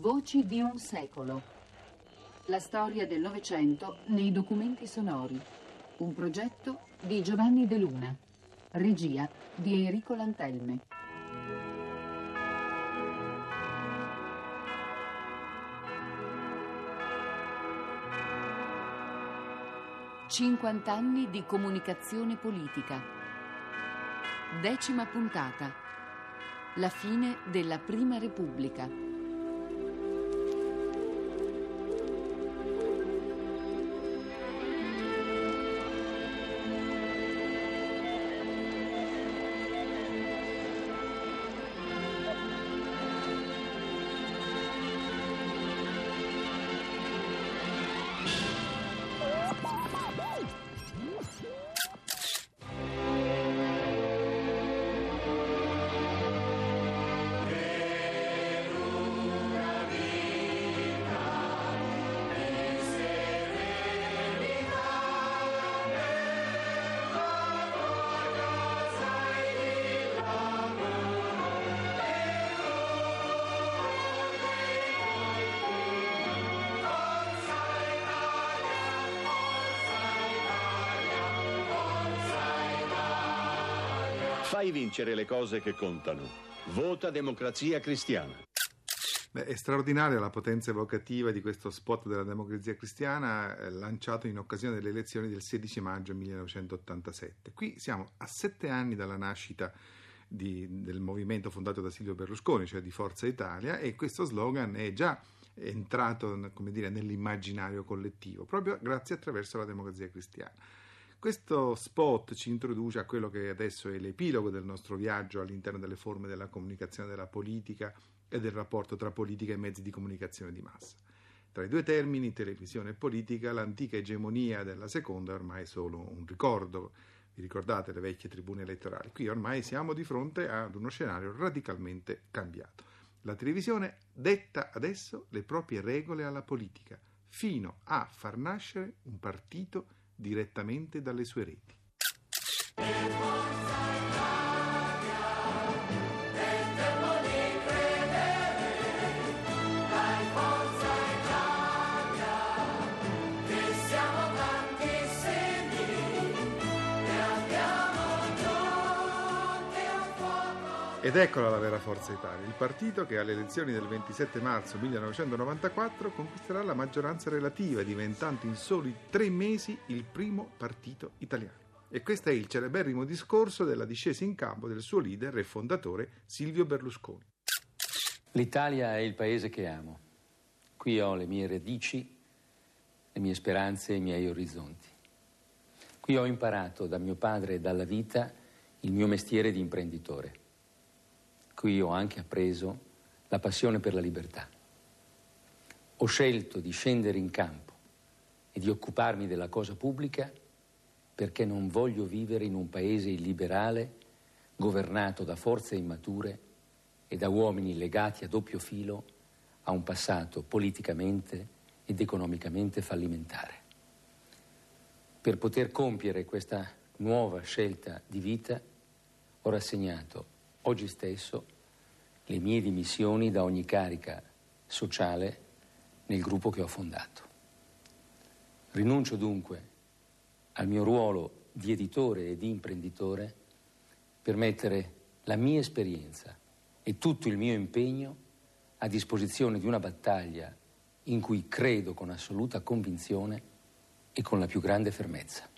Voci di un secolo. La storia del Novecento nei documenti sonori. Un progetto di Giovanni De Luna. Regia di Enrico Lantelme. Cinquant'anni di comunicazione politica. Decima puntata. La fine della Prima Repubblica. Fai vincere le cose che contano. Vota Democrazia Cristiana. Beh, è straordinaria la potenza evocativa di questo spot della democrazia cristiana eh, lanciato in occasione delle elezioni del 16 maggio 1987. Qui siamo a sette anni dalla nascita di, del movimento fondato da Silvio Berlusconi, cioè di Forza Italia, e questo slogan è già entrato dire, nell'immaginario collettivo, proprio grazie attraverso la democrazia cristiana. Questo spot ci introduce a quello che adesso è l'epilogo del nostro viaggio all'interno delle forme della comunicazione della politica e del rapporto tra politica e mezzi di comunicazione di massa. Tra i due termini, televisione e politica, l'antica egemonia della seconda è ormai solo un ricordo. Vi ricordate le vecchie tribune elettorali? Qui ormai siamo di fronte ad uno scenario radicalmente cambiato. La televisione detta adesso le proprie regole alla politica, fino a far nascere un partito direttamente dalle sue reti. Ed eccola la vera Forza Italia, il partito che alle elezioni del 27 marzo 1994 conquisterà la maggioranza relativa, diventando in soli tre mesi il primo partito italiano. E questo è il celeberrimo discorso della discesa in campo del suo leader e fondatore Silvio Berlusconi. L'Italia è il paese che amo. Qui ho le mie radici, le mie speranze e i miei orizzonti. Qui ho imparato da mio padre e dalla vita il mio mestiere di imprenditore qui ho anche appreso la passione per la libertà. Ho scelto di scendere in campo e di occuparmi della cosa pubblica perché non voglio vivere in un paese illiberale governato da forze immature e da uomini legati a doppio filo a un passato politicamente ed economicamente fallimentare. Per poter compiere questa nuova scelta di vita ho rassegnato oggi stesso le mie dimissioni da ogni carica sociale nel gruppo che ho fondato. Rinuncio dunque al mio ruolo di editore e di imprenditore per mettere la mia esperienza e tutto il mio impegno a disposizione di una battaglia in cui credo con assoluta convinzione e con la più grande fermezza.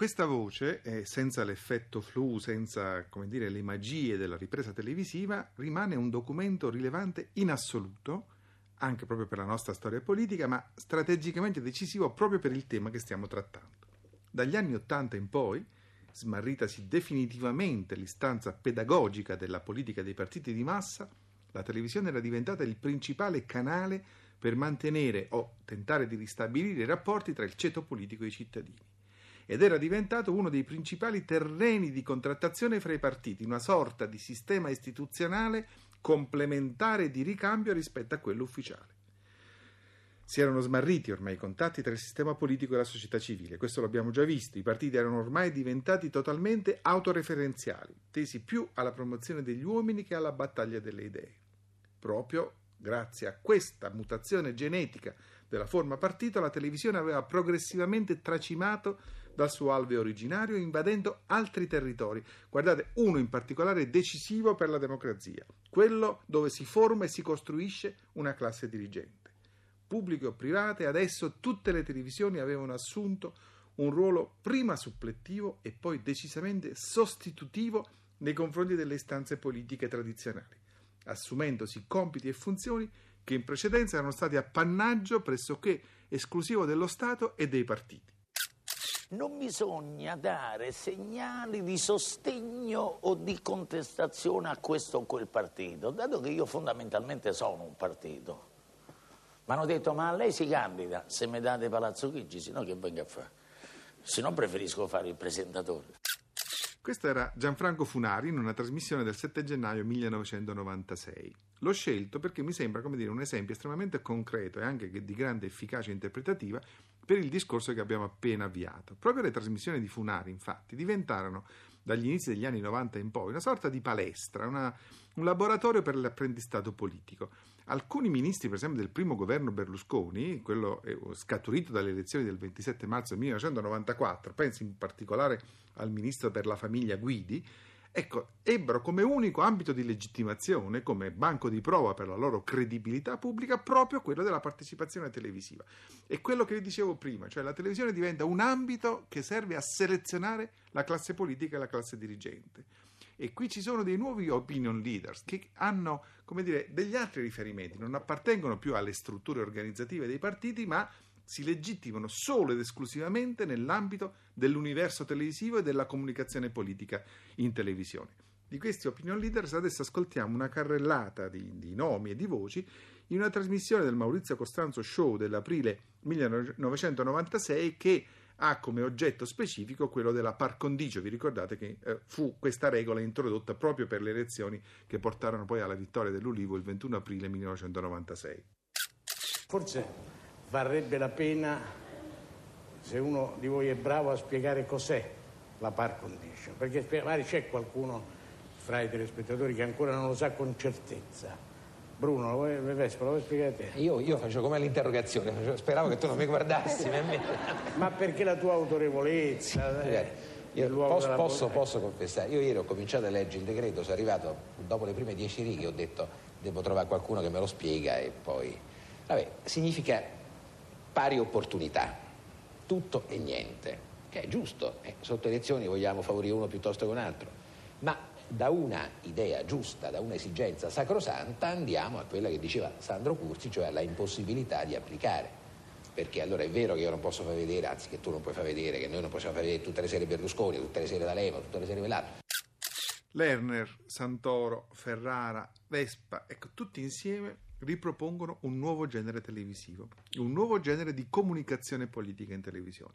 Questa voce, eh, senza l'effetto flu, senza dire, le magie della ripresa televisiva, rimane un documento rilevante in assoluto, anche proprio per la nostra storia politica, ma strategicamente decisivo proprio per il tema che stiamo trattando. Dagli anni Ottanta in poi, smarritasi definitivamente l'istanza pedagogica della politica dei partiti di massa, la televisione era diventata il principale canale per mantenere o tentare di ristabilire i rapporti tra il ceto politico e i cittadini ed era diventato uno dei principali terreni di contrattazione fra i partiti, una sorta di sistema istituzionale complementare di ricambio rispetto a quello ufficiale. Si erano smarriti ormai i contatti tra il sistema politico e la società civile, questo l'abbiamo già visto, i partiti erano ormai diventati totalmente autoreferenziali, tesi più alla promozione degli uomini che alla battaglia delle idee, proprio Grazie a questa mutazione genetica della forma partito, la televisione aveva progressivamente tracimato dal suo alveo originario, invadendo altri territori. Guardate, uno in particolare decisivo per la democrazia, quello dove si forma e si costruisce una classe dirigente. Pubbliche o private, adesso tutte le televisioni avevano assunto un ruolo prima suppletivo e poi decisamente sostitutivo nei confronti delle istanze politiche tradizionali, assumendosi compiti e funzioni che in precedenza erano stati appannaggio pressoché esclusivo dello Stato e dei partiti non bisogna dare segnali di sostegno o di contestazione a questo o quel partito, dato che io fondamentalmente sono un partito. Mi hanno detto, ma lei si candida se mi date Palazzo Chigi, se no che venga a fare? Se no preferisco fare il presentatore. Questo era Gianfranco Funari in una trasmissione del 7 gennaio 1996. L'ho scelto perché mi sembra come dire, un esempio estremamente concreto e anche di grande efficacia interpretativa per il discorso che abbiamo appena avviato. Proprio le trasmissioni di Funari, infatti, diventarono dagli inizi degli anni 90 in poi una sorta di palestra, una, un laboratorio per l'apprendistato politico. Alcuni ministri, per esempio, del primo governo Berlusconi, quello scaturito dalle elezioni del 27 marzo 1994, pensi in particolare al ministro per la famiglia Guidi, ecco, ebbero come unico ambito di legittimazione, come banco di prova per la loro credibilità pubblica, proprio quello della partecipazione televisiva. E quello che vi dicevo prima, cioè la televisione diventa un ambito che serve a selezionare la classe politica e la classe dirigente. E qui ci sono dei nuovi opinion leaders che hanno, come dire, degli altri riferimenti, non appartengono più alle strutture organizzative dei partiti, ma si legittimano solo ed esclusivamente nell'ambito dell'universo televisivo e della comunicazione politica in televisione. Di questi opinion leaders adesso ascoltiamo una carrellata di, di nomi e di voci in una trasmissione del Maurizio Costanzo Show dell'aprile 1996 che ha come oggetto specifico quello della par condicio. Vi ricordate che eh, fu questa regola introdotta proprio per le elezioni che portarono poi alla vittoria dell'Ulivo il 21 aprile 1996. Forse varrebbe la pena, se uno di voi è bravo, a spiegare cos'è la par condition, perché magari c'è qualcuno fra i telespettatori che ancora non lo sa con certezza. Bruno, lo vuoi, Vespa, lo vuoi spiegare te? Io, io faccio come l'interrogazione, speravo che tu non mi guardassi. Ma perché la tua autorevolezza? Eh, io posso, posso, posso, confessare, io ieri ho cominciato a leggere il decreto, sono arrivato dopo le prime dieci righe, ho detto devo trovare qualcuno che me lo spiega e poi... Vabbè, significa pari opportunità, tutto e niente, che è giusto, eh, sotto elezioni vogliamo favorire uno piuttosto che un altro, ma da una idea giusta, da un'esigenza sacrosanta andiamo a quella che diceva Sandro Curzi, cioè alla impossibilità di applicare. Perché allora è vero che io non posso far vedere, anzi che tu non puoi far vedere, che noi non possiamo far vedere tutte le serie Berlusconi, tutte le serie D'Alema, tutte le serie Velati. Lerner, Santoro, Ferrara, Vespa, ecco, tutti insieme ripropongono un nuovo genere televisivo, un nuovo genere di comunicazione politica in televisione.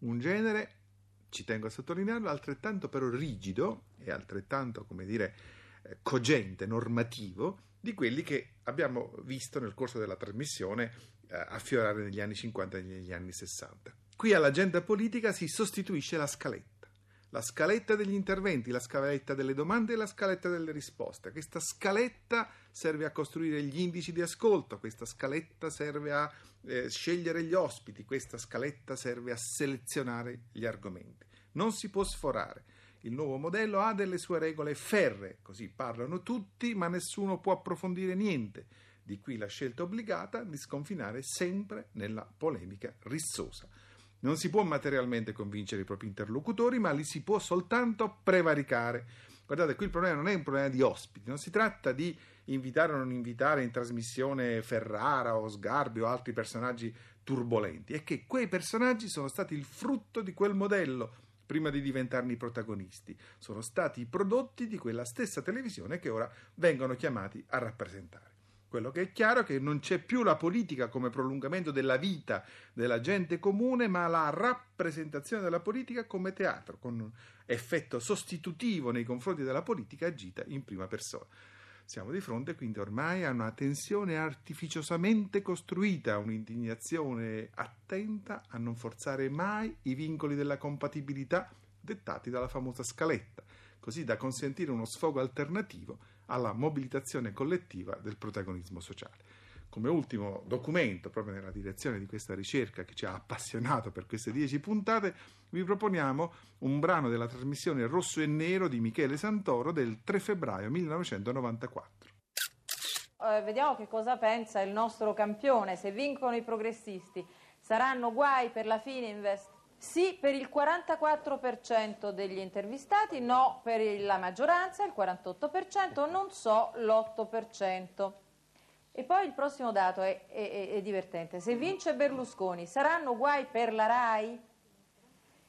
Un genere, ci tengo a sottolinearlo, altrettanto però rigido e altrettanto, come dire, eh, cogente, normativo, di quelli che abbiamo visto nel corso della trasmissione eh, affiorare negli anni 50 e negli anni 60. Qui all'agenda politica si sostituisce la scaletta la scaletta degli interventi, la scaletta delle domande e la scaletta delle risposte. Questa scaletta serve a costruire gli indici di ascolto, questa scaletta serve a eh, scegliere gli ospiti, questa scaletta serve a selezionare gli argomenti. Non si può sforare. Il nuovo modello ha delle sue regole ferre, così parlano tutti, ma nessuno può approfondire niente. Di qui la scelta obbligata di sconfinare sempre nella polemica rissosa. Non si può materialmente convincere i propri interlocutori, ma li si può soltanto prevaricare. Guardate, qui il problema non è un problema di ospiti, non si tratta di invitare o non invitare in trasmissione Ferrara o Sgarbi o altri personaggi turbolenti, è che quei personaggi sono stati il frutto di quel modello prima di diventarne i protagonisti, sono stati i prodotti di quella stessa televisione che ora vengono chiamati a rappresentare. Quello che è chiaro è che non c'è più la politica come prolungamento della vita della gente comune, ma la rappresentazione della politica come teatro, con un effetto sostitutivo nei confronti della politica agita in prima persona. Siamo di fronte quindi ormai a una tensione artificiosamente costruita, un'indignazione attenta a non forzare mai i vincoli della compatibilità dettati dalla famosa scaletta, così da consentire uno sfogo alternativo alla mobilitazione collettiva del protagonismo sociale. Come ultimo documento, proprio nella direzione di questa ricerca che ci ha appassionato per queste dieci puntate, vi proponiamo un brano della trasmissione Rosso e Nero di Michele Santoro del 3 febbraio 1994. Eh, vediamo che cosa pensa il nostro campione. Se vincono i progressisti, saranno guai per la Fininvest? Sì per il 44% degli intervistati, no per la maggioranza, il 48%, non so l'8%. E poi il prossimo dato è, è, è, divertente. Se vince Berlusconi, saranno guai per la RAI?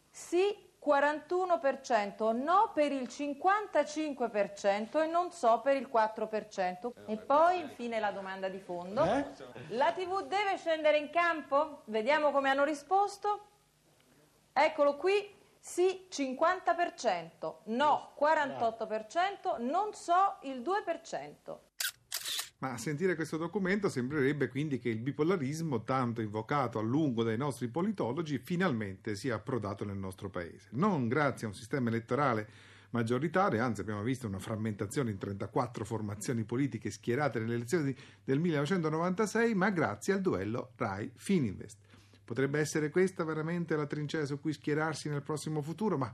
Sì, 41%, no per il 55% e non so per il 4%. E poi infine la domanda di fondo. Eh? La TV deve scendere in campo? Vediamo come hanno risposto. Eccolo qui, sì 50%, no 48%, non so il 2%. Ma a sentire questo documento sembrerebbe quindi che il bipolarismo, tanto invocato a lungo dai nostri politologi, finalmente sia approdato nel nostro paese. Non grazie a un sistema elettorale maggioritario, anzi abbiamo visto una frammentazione in 34 formazioni politiche schierate nelle elezioni del 1996, ma grazie al duello Rai-Fininvest. Potrebbe essere questa veramente la trincea su cui schierarsi nel prossimo futuro, ma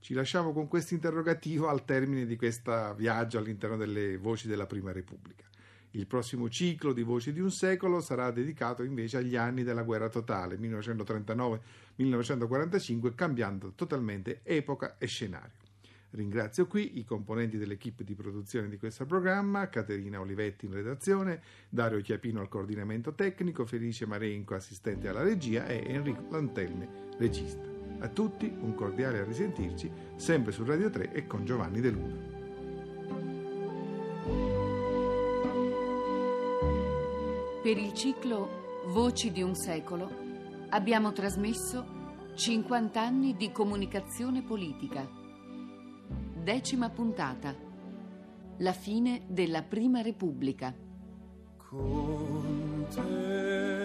ci lasciamo con questo interrogativo al termine di questo viaggio all'interno delle voci della Prima Repubblica. Il prossimo ciclo di Voci di un secolo sarà dedicato invece agli anni della guerra totale, 1939-1945, cambiando totalmente epoca e scenario. Ringrazio qui i componenti dell'equipe di produzione di questo programma, Caterina Olivetti in redazione, Dario Chiapino al coordinamento tecnico, Felice Marenco assistente alla regia e Enrico Lantelme regista. A tutti un cordiale a risentirci, sempre su Radio 3 e con Giovanni De Luna. Per il ciclo Voci di un secolo abbiamo trasmesso 50 anni di comunicazione politica Decima puntata. La fine della Prima Repubblica. Con te.